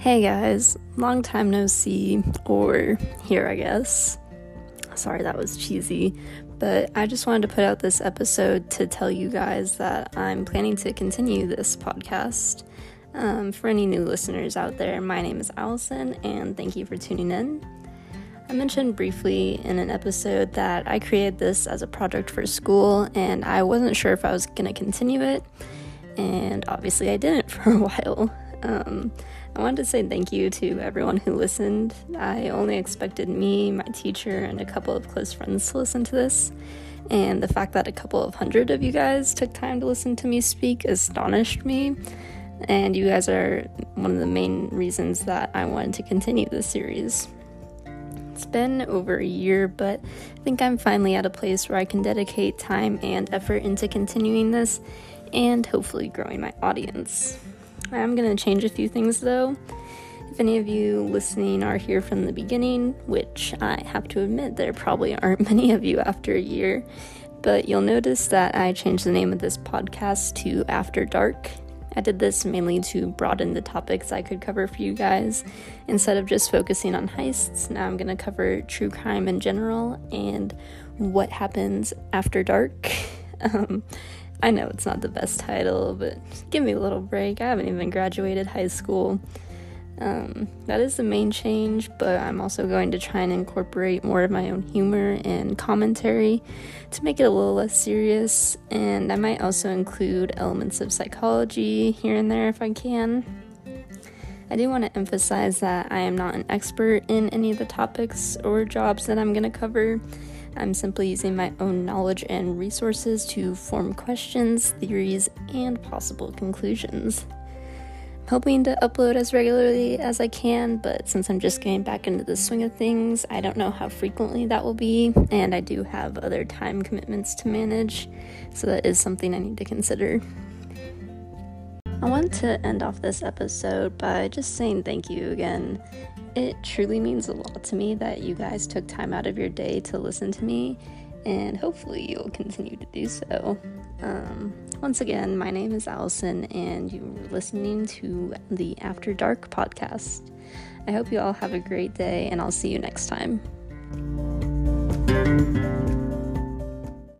Hey guys, long time no see, or here I guess. Sorry that was cheesy, but I just wanted to put out this episode to tell you guys that I'm planning to continue this podcast. Um, for any new listeners out there, my name is Allison, and thank you for tuning in. I mentioned briefly in an episode that I created this as a project for school, and I wasn't sure if I was going to continue it, and obviously I didn't for a while. Um, I wanted to say thank you to everyone who listened. I only expected me, my teacher, and a couple of close friends to listen to this. And the fact that a couple of hundred of you guys took time to listen to me speak astonished me. And you guys are one of the main reasons that I wanted to continue this series. It's been over a year, but I think I'm finally at a place where I can dedicate time and effort into continuing this and hopefully growing my audience. I'm going to change a few things though. If any of you listening are here from the beginning, which I have to admit there probably aren't many of you after a year, but you'll notice that I changed the name of this podcast to After Dark. I did this mainly to broaden the topics I could cover for you guys. Instead of just focusing on heists, now I'm going to cover true crime in general and what happens after dark. Um, I know it's not the best title, but give me a little break. I haven't even graduated high school. Um, that is the main change, but I'm also going to try and incorporate more of my own humor and commentary to make it a little less serious. And I might also include elements of psychology here and there if I can. I do want to emphasize that I am not an expert in any of the topics or jobs that I'm going to cover. I'm simply using my own knowledge and resources to form questions, theories, and possible conclusions. I'm hoping to upload as regularly as I can, but since I'm just getting back into the swing of things, I don't know how frequently that will be, and I do have other time commitments to manage, so that is something I need to consider. I want to end off this episode by just saying thank you again. It truly means a lot to me that you guys took time out of your day to listen to me, and hopefully you'll continue to do so. Um, once again, my name is Allison, and you're listening to the After Dark podcast. I hope you all have a great day, and I'll see you next time.